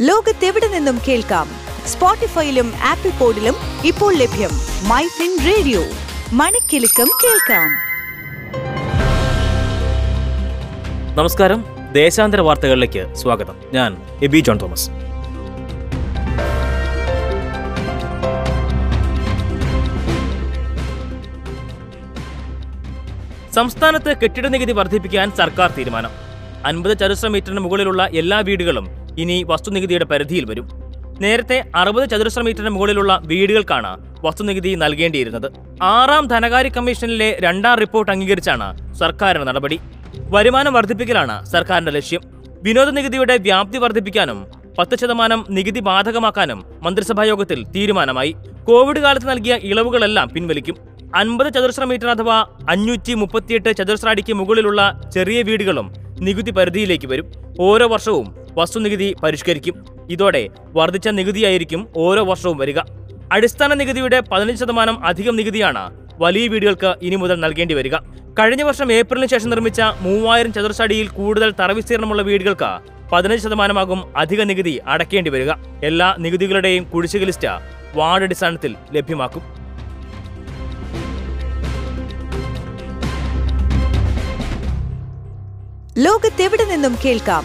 ലോകത്തെവിടെ നിന്നും കേൾക്കാം? സ്പോട്ടിഫൈയിലും ആപ്പിൾ പോഡിലും ഇപ്പോൾ ലഭ്യം മൈ ഫിൻ റേഡിയോ. മണിക്കെലക്കം കേൾക്കാം. നമസ്കാരം. ദേശാന്തര വാർത്തകളിലേക്ക് സ്വാഗതം. ഞാൻ എബി ജോൺ തോമസ്. സംസ്ഥാനത്ത് കെട്ടിട നികുതി വർദ്ധിപ്പിക്കാൻ സർക്കാർ തീരുമാനം. അൻപത് ചതുശ്ര മീറ്ററിന് മുകളിലുള്ള എല്ലാ വീടുകളും ഇനി വസ്തുനികുതിയുടെ പരിധിയിൽ വരും. നേരത്തെ അറുപത് ചതുരശ്ര മീറ്ററിന് മുകളിലുള്ള വീടുകൾക്കാണ് വസ്തുനികുതി നൽകേണ്ടിയിരുന്നത്. ആറാം ധനകാര്യ കമ്മീഷനിലെ രണ്ടാം റിപ്പോർട്ട് അംഗീകരിച്ചാണ് സർക്കാരിന്റെ നടപടി. വരുമാനം വർദ്ധിപ്പിക്കലാണ് സർക്കാരിന്റെ ലക്ഷ്യം. വിനോദ നികുതിയുടെ വ്യാപ്തി വർദ്ധിപ്പിക്കാനും പത്ത് ശതമാനം നികുതി ബാധകമാക്കാനും മന്ത്രിസഭാ യോഗത്തിൽ തീരുമാനമായി. കോവിഡ് കാലത്ത് നൽകിയ ഇളവുകളെല്ലാം പിൻവലിക്കും. അൻപത് ചതുരശ്ര മീറ്റർ അഥവാ അഞ്ഞൂറ്റി മുപ്പത്തിയെട്ട് ചതുരശ്ര അടിക്ക് മുകളിലുള്ള ചെറിയ വീടുകളും നികുതി പരിധിയിലേക്ക് വരും. ഓരോ വർഷവും വസ്തുനികുതി പരിഷ്കരിക്കും. ഇതോടെ വർദ്ധിച്ച നികുതിയായിരിക്കും ഓരോ വർഷവും വരിക. അടിസ്ഥാന നികുതിയുടെ പതിനഞ്ച് ശതമാനം അധികം നികുതിയാണ് വലിയ വീടുകൾക്ക് ഇനി മുതൽ നൽകേണ്ടി വരിക. കഴിഞ്ഞ വർഷം ഏപ്രിലിന് ശേഷം നിർമ്മിച്ച മൂവായിരം ചതുർശടിയിൽ കൂടുതൽ തറവിസ്തീർണമുള്ള വീടുകൾക്ക് പതിനഞ്ച് ശതമാനമാകും അധിക നികുതി അടയ്ക്കേണ്ടി വരിക. എല്ലാ നികുതികളുടെയും കുടിശ്ശിക ലിസ്റ്റ് വാർഡ് അടിസ്ഥാനത്തിൽ ലഭ്യമാക്കും. ലോകത്തെവിടെ നിന്നും കേൾക്കാം?